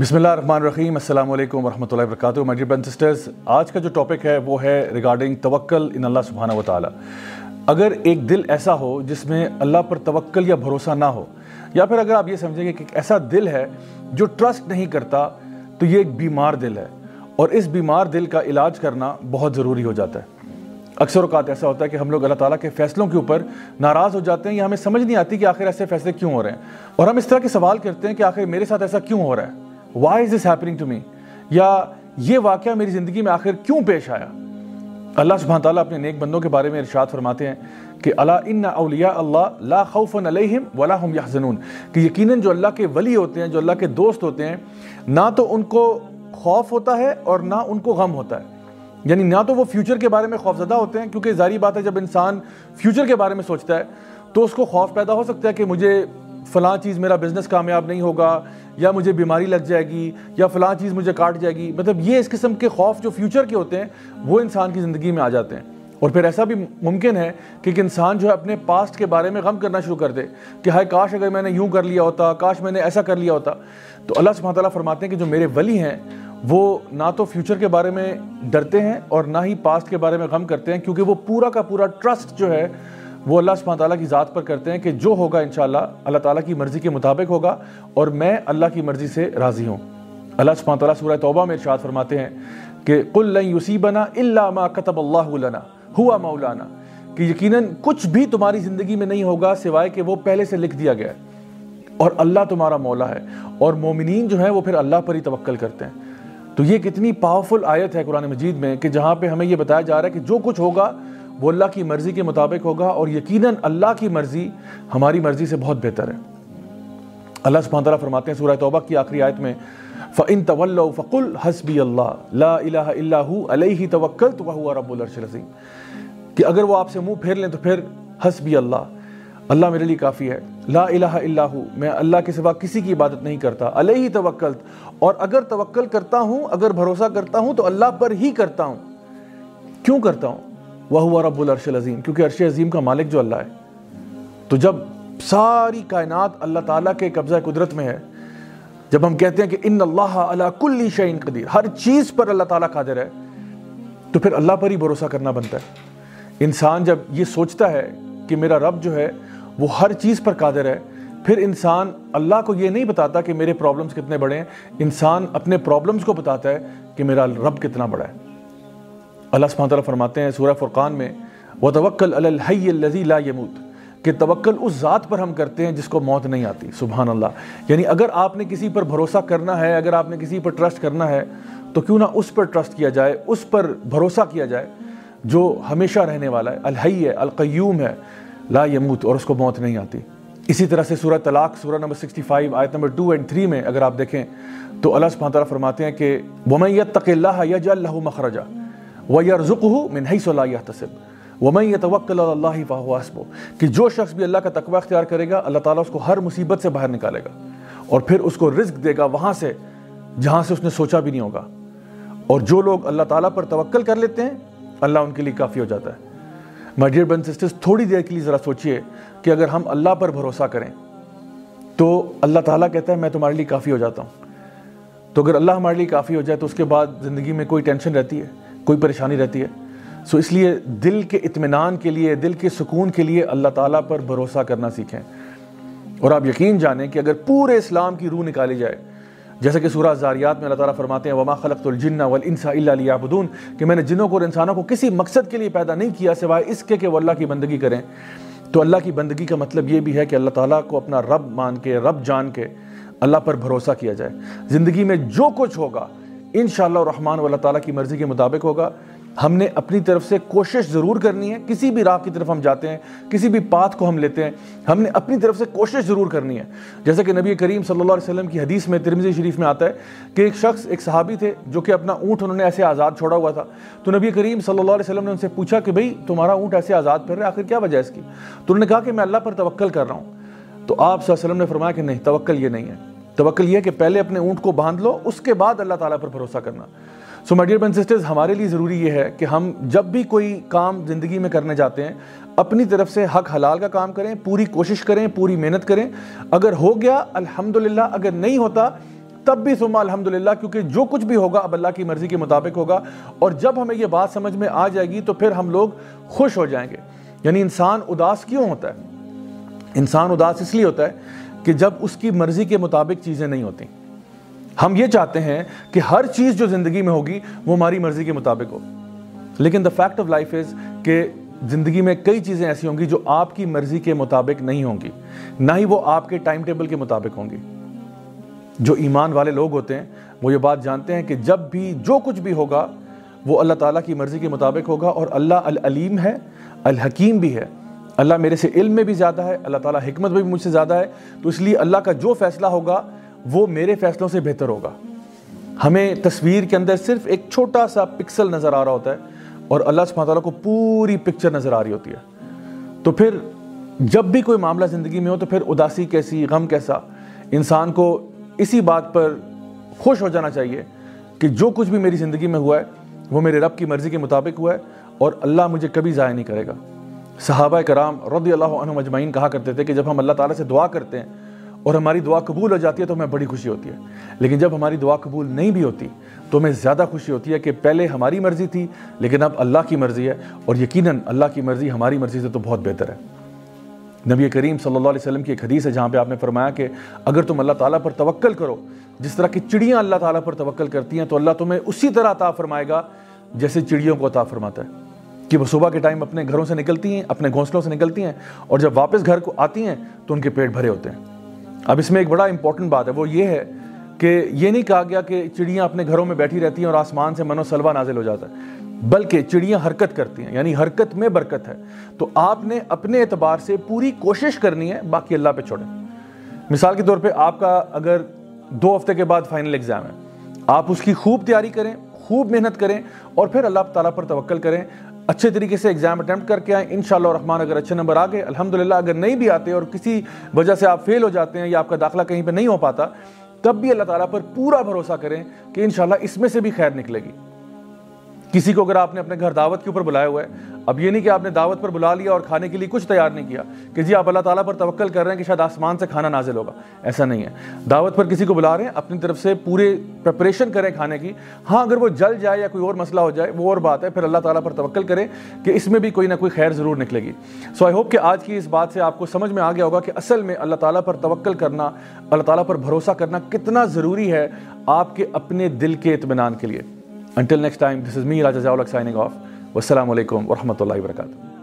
بسم اللہ الرحمن الرحیم، السلام علیکم ورحمۃ اللہ وبرکاتہ۔ مجھے برن سسٹرز آج کا جو ٹاپک ہے وہ ہے ریگارڈنگ توکل ان اللہ سبحانہ و تعالی اگر ایک دل ایسا ہو جس میں اللہ پر توکل یا بھروسہ نہ ہو، یا پھر اگر آپ یہ سمجھیں گے کہ ایک ایسا دل ہے جو ٹرسٹ نہیں کرتا، تو یہ ایک بیمار دل ہے۔ اور اس بیمار دل کا علاج کرنا بہت ضروری ہو جاتا ہے۔ اکثر اوقات ایسا ہوتا ہے کہ ہم لوگ اللہ تعالیٰ کے فیصلوں کے اوپر ناراض ہو جاتے ہیں یا ہمیں سمجھ نہیں آتی کہ آخر ایسے فیصلے کیوں ہو رہے ہیں۔ اور ہم اس طرح کے سوال کرتے ہیں کہ آخر میرے ساتھ ایسا کیوں ہو رہا ہے؟ Why is this happening to me یا یہ واقعہ میری زندگی میں آخر کیوں پیش آیا؟ اللہ سبحانہ تعالیٰ اپنے نیک بندوں کے بارے میں ارشاد فرماتے ہیں کہ اللہ ان اولیاء اللہ لا خوف علیہم ولا هم یحزنون۔ کہ یقیناً جو اللہ کے ولی ہوتے ہیں، جو اللہ کے دوست ہوتے ہیں، نہ تو ان کو خوف ہوتا ہے اور نہ ان کو غم ہوتا ہے۔ یعنی نہ تو وہ فیوچر کے بارے میں خوف زدہ ہوتے ہیں، کیونکہ ظاہری بات ہے جب انسان فیوچر کے بارے میں سوچتا ہے تو اس کو خوف پیدا ہو سکتا ہے کہ مجھے فلاں چیز میرا بزنس کامیاب نہیں ہوگا، یا مجھے بیماری لگ جائے گی، یا فلاں چیز مجھے کاٹ جائے گی۔ مطلب یہ اس قسم کے خوف جو فیوچر کے ہوتے ہیں، وہ انسان کی زندگی میں آ جاتے ہیں۔ اور پھر ایسا بھی ممکن ہے کہ ایک انسان جو ہے اپنے پاسٹ کے بارے میں غم کرنا شروع کر دے کہ ہائے، کاش اگر میں نے یوں کر لیا ہوتا، کاش میں نے ایسا کر لیا ہوتا۔ تو اللہ سبحانہ تعالیٰ فرماتے ہیں کہ جو میرے ولی ہیں، وہ نہ تو فیوچر کے بارے میں ڈرتے ہیں اور نہ ہی پاسٹ کے بارے میں غم کرتے ہیں، کیونکہ وہ پورا کا پورا ٹرسٹ جو ہے وہ اللہ سبحانہ تعالیٰ کی ذات پر کرتے ہیں کہ جو ہوگا انشاءاللہ اللہ تعالیٰ کی مرضی کے مطابق ہوگا اور میں اللہ کی مرضی سے راضی ہوں۔ اللہ سبحانہ تعالیٰ سورہ توبہ میں ارشاد فرماتے ہیں کہ قل لن یصیبنا الا ما كتب اللہ لنا ہوا مولانا۔ کہ یقیناً کچھ بھی تمہاری زندگی میں نہیں ہوگا سوائے کہ وہ پہلے سے لکھ دیا گیا ہے۔ اور اللہ تمہارا مولا ہے اور مومنین جو ہیں وہ پھر اللہ پر ہی توکل کرتے ہیں۔ تو یہ کتنی پاورفل آیت ہے قرآن مجید میں کہ جہاں پہ ہمیں یہ بتایا جا رہا ہے کہ جو کچھ ہوگا وہ اللہ کی مرضی کے مطابق ہوگا اور یقیناً اللہ کی مرضی ہماری مرضی سے بہت بہتر ہے۔ اللہ سبحانہ تعالیٰ فرماتے ہیں سورہ توبہ کی آخری آیت میں، فَإِن تَوَلَّوْا فَقُلْ حَسْبِيَ اللَّهِ، لَا إِلَهَ إِلَّا هُ عَلَيْهِ تَوَكَّلْتُ وَهُوَ رَبُّ الْعَرْشِ الْعَظِيمِ۔ کہ اگر وہ آپ سے منہ پھیر لیں تو پھر حسبی اللہ اللہ میرے لیے کافی ہے۔ لا الہ الا ہو میں اللہ کے سوا کسی کی عبادت نہیں کرتا۔ علیہ توکلت اور اگر توکل کرتا ہوں، اگر بھروسہ کرتا ہوں، تو اللہ پر ہی کرتا ہوں۔ کیوں کرتا ہوں؟ وہ ہوا رب العرش العظیم، کیونکہ عرش عظیم کا مالک جو اللہ ہے۔ تو جب ساری کائنات اللہ تعالیٰ کے قبضہ قدرت میں ہے، جب ہم کہتے ہیں کہ ان اللہ علی کل شعین قدیر، ہر چیز پر اللہ تعالیٰ قادر ہے، تو پھر اللہ پر ہی بھروسہ کرنا بنتا ہے۔ انسان جب یہ سوچتا ہے کہ میرا رب جو ہے، وہ ہر چیز پر قادر ہے، پھر انسان اللہ کو یہ نہیں بتاتا کہ میرے پرابلمز کتنے بڑے ہیں، انسان اپنے پرابلمز کو بتاتا ہے کہ میرا رب کتنا بڑا ہے۔ اللہ سبحانہ تعالیٰ فرماتے ہیں سورہ فرقان میں وَتَوَكَّلْ عَلَى الْحَيِّ الَّذِي لَا يَمُوت۔ کہ توکل اس ذات پر ہم کرتے ہیں جس کو موت نہیں آتی۔ سبحان اللہ۔ یعنی اگر آپ نے کسی پر بھروسہ کرنا ہے، اگر آپ نے کسی پر ٹرسٹ کرنا ہے، تو کیوں نہ اس پر ٹرسٹ کیا جائے، اس پر بھروسہ کیا جائے، جو ہمیشہ رہنے والا ہے۔ الحی ہے، القیوم ہے۔ لا یموت اور اس کو موت نہیں آتی۔ اسی طرح سے سورہ طلاق، سورہ نمبر 65 آیت نمبر 2 اینڈ 3 میں اگر آپ دیکھیں، تو اللہ سبحانہ تعالیٰ فرماتے ہیں کہ وَمَن يَتَّقِ اللَّهَ يَجْعَل لَهُ مَخْرَجًا۔ وَيَرْزُقُهُ مِنْ حَيْثُ لَا يَحْتَسِبُ۔ وَمَنْ يَتَوَكَّلَ عَلَى اللَّهِ فَهُوَ حَسْبُهُ۔ کہ جو شخص بھی اللہ کا تقوی اختیار کرے گا، اللہ تعالیٰ اس کو ہر مصیبت سے باہر نکالے گا۔ اور پھر اس کو رزق دے گا وہاں سے، جہاں سے اس نے سوچا بھی نہیں ہوگا۔ اور جو لوگ اللہ تعالیٰ پر توکل کر لیتے ہیں، اللہ ان کے لیے کافی ہو جاتا ہے۔ مائی ڈیئر بن سسٹرز تھوڑی دیر کے لیے ذرا سوچئے کہ اگر ہم اللہ پر بھروسہ کریں، تو اللہ تعالیٰ کہتا ہے، میں تمہارے لیے کافی ہو جاتا ہوں۔ تو اگر اللہ ہمارے لیے کافی ہو جائے، تو اس کے بعد زندگی میں کوئی ٹینشن رہتی ہے۔ کوئی پریشانی رہتی ہے۔ سو اس لیے دل کے اطمینان کے لیے، دل کے سکون کے لیے اللہ تعالیٰ پر بھروسہ کرنا سیکھیں۔ اور آپ یقین جانیں کہ اگر پورے اسلام کی روح نکالی جائے، جیسا کہ سورہ زاریات میں اللہ تعالیٰ فرماتے ہیں، وما خلقت الجن والانس الا ليعبدون کہ میں نے جنوں کو اور انسانوں کو کسی مقصد کے لیے پیدا نہیں کیا سوائے اس کے کہ وہ اللہ کی بندگی کریں۔ تو اللہ کی بندگی کا مطلب یہ بھی ہے کہ اللہ تعالیٰ کو اپنا رب مان کے، رب جان کے اللہ پر بھروسہ کیا جائے۔ زندگی میں جو کچھ ہوگا انشاءاللہ الرحمن و اللہ تعالیٰ کی مرضی کے مطابق ہوگا۔ ہم نے اپنی طرف سے کوشش ضرور کرنی ہے، کسی بھی راہ کی طرف ہم جاتے ہیں، کسی بھی پاتھ کو ہم لیتے ہیں، ہم نے اپنی طرف سے کوشش ضرور کرنی ہے۔ جیسا کہ نبی کریم صلی اللہ علیہ وسلم کی حدیث میں ترمزی شریف میں آتا ہے کہ ایک شخص، ایک صحابی تھے جو کہ اپنا اونٹ انہوں نے ایسے آزاد چھوڑا ہوا تھا۔ تو نبی کریم صلی اللہ علیہ وسلم نے ان سے پوچھا کہ بھئی، تمہارا اونٹ ایسے آزاد پھر رہا ہے، آخر کیا وجہ اس کی؟ تو انہوں نے کہا کہ میں اللہ پر توکل کر رہا ہوں۔ تو آپ صلی اللہ علیہ وسلم نے فرمایا کہ نہیں، توکل یہ نہیں ہے۔ توکل یہ ہے کہ پہلے اپنے اونٹ کو باندھ لو، اس کے بعد اللہ تعالیٰ پر بھروسہ کرنا۔ سو مائی ڈیئر سسٹرز ہمارے لیے ضروری یہ ہے کہ ہم جب بھی کوئی کام زندگی میں کرنے جاتے ہیں، اپنی طرف سے حق حلال کا کام کریں، پوری کوشش کریں، پوری محنت کریں۔ اگر ہو گیا، الحمدللہ، اگر نہیں ہوتا، تب بھی ثم الحمدللہ، کیونکہ جو کچھ بھی ہوگا، اب اللہ کی مرضی کے مطابق ہوگا۔ اور جب ہمیں یہ بات سمجھ میں آ جائے گی، تو پھر ہم لوگ خوش ہو جائیں گے۔ یعنی انسان اداس کیوں ہوتا ہے؟ انسان اداس اس لیے ہوتا ہے کہ جب اس کی مرضی کے مطابق چیزیں نہیں ہوتی ہم یہ چاہتے ہیں کہ ہر چیز جو زندگی میں ہوگی وہ ہماری مرضی کے مطابق ہو۔ لیکن the fact of life is کہ زندگی میں کئی چیزیں ایسی ہوں گی جو آپ کی مرضی کے مطابق نہیں ہوں گی۔ نہ ہی وہ آپ کے ٹائم ٹیبل کے مطابق ہوں گی۔ جو ایمان والے لوگ ہوتے ہیں، وہ یہ بات جانتے ہیں کہ جب بھی جو کچھ بھی ہوگا، وہ اللہ تعالیٰ کی مرضی کے مطابق ہوگا اور اللہ العلیم ہے، الحکیم بھی ہے۔ اللہ میرے سے علم میں بھی زیادہ ہے، اللہ تعالیٰ حکمت میں بھی مجھ سے زیادہ ہے۔ تو اس لیے اللہ کا جو فیصلہ ہوگا، وہ میرے فیصلوں سے بہتر ہوگا۔ ہمیں تصویر کے اندر صرف ایک چھوٹا سا پکسل نظر آ رہا ہوتا ہے اور اللہ سبحانہ تعالیٰ کو پوری پکچر نظر آ رہی ہوتی ہے۔ تو پھر جب بھی کوئی معاملہ زندگی میں ہو تو پھر اداسی کیسی، غم کیسا؟ انسان کو اسی بات پر خوش ہو جانا چاہیے کہ جو کچھ بھی میری زندگی میں ہوا ہے، وہ میرے رب کی مرضی کے مطابق ہوا ہے اور اللہ مجھے کبھی ضائع نہیں کرے گا۔ صحابہ کرام رضی اللہ عنہ مجمعین کہا کرتے تھے کہ جب ہم اللہ تعالیٰ سے دعا کرتے ہیں اور ہماری دعا قبول ہو جاتی ہے تو ہمیں بڑی خوشی ہوتی ہے۔ لیکن جب ہماری دعا قبول نہیں بھی ہوتی تو ہمیں زیادہ خوشی ہوتی ہے کہ پہلے ہماری مرضی تھی، لیکن اب اللہ کی مرضی ہے اور یقیناً اللہ کی مرضی ہماری مرضی سے تو بہت بہتر ہے۔ نبی کریم صلی اللہ علیہ وسلم کی ایک حدیث ہے جہاں پہ آپ نے فرمایا کہ اگر تم اللہ تعالیٰ پر توکل کرو، جس طرح کی چڑیاں اللہ تعالیٰ پر توکل کرتی ہیں، تو اللہ تمہیں اسی طرح عطا فرمائے گا جیسے چڑیوں کو عطا فرماتا ہے۔ کہ وہ صبح کے ٹائم اپنے گھروں سے نکلتی ہیں، اپنے گھونسلوں سے نکلتی ہیں اور جب واپس گھر کو آتی ہیں تو ان کے پیٹ بھرے ہوتے ہیں۔ اب اس میں ایک بڑا امپورٹنٹ بات ہے، وہ یہ ہے کہ یہ نہیں کہا گیا کہ چڑیاں اپنے گھروں میں بیٹھی رہتی ہیں اور آسمان سے منو سلوا نازل ہو جاتا ہے، بلکہ چڑیاں حرکت کرتی ہیں یعنی حرکت میں برکت ہے۔ تو آپ نے اپنے اعتبار سے پوری کوشش کرنی ہے، باقی اللہ پہ چھوڑیں۔ مثال کے طور پہ آپ کا اگر دو ہفتے کے بعد فائنل ایگزام ہے، آپ اس کی خوب تیاری کریں، خوب محنت کریں اور پھر اللہ تعالیٰ پر توکل کریں۔ اچھے طریقے سے ایگزام اٹیمپٹ کر کے آئیں۔ انشاءاللہ الرحمن اگر اچھے نمبر آ گئے، الحمدللہ اگر نہیں بھی آتے اور کسی وجہ سے آپ فیل ہو جاتے ہیں یا آپ کا داخلہ کہیں پہ نہیں ہو پاتا، تب بھی اللہ تعالیٰ پر پورا بھروسہ کریں کہ انشاءاللہ اس میں سے بھی خیر نکلے گی۔ کسی کو اگر آپ نے اپنے گھر دعوت کے اوپر بلایا ہوا ہے، اب یہ نہیں کہ آپ نے دعوت پر بلا لیا اور کھانے کے لیے کچھ تیار نہیں کیا کہ جی آپ اللہ تعالیٰ پر توکل کر رہے ہیں کہ شاید آسمان سے کھانا نازل ہوگا، ایسا نہیں ہے۔ دعوت پر کسی کو بلا رہے ہیں، اپنی طرف سے پورے پریپریشن کریں کھانے کی۔ ہاں اگر وہ جل جائے یا کوئی اور مسئلہ ہو جائے، وہ اور بات ہے، پھر اللہ تعالیٰ پر توکل کریں کہ اس میں بھی کوئی نہ کوئی خیر ضرور نکلے گی۔ سو آئی ہوپ کہ آج کی اس بات سے آپ کو سمجھ میں آ گیا ہوگا کہ اصل میں اللہ تعالیٰ پر توکل کرنا، اللہ تعالیٰ پر بھروسہ کرنا کتنا ضروری ہے آپ کے اپنے دل کے اطمینان کے لیے۔ Until next time this is me Raja Zia signing off والسلام علیکم ورحمۃ اللہ وبرکاتہ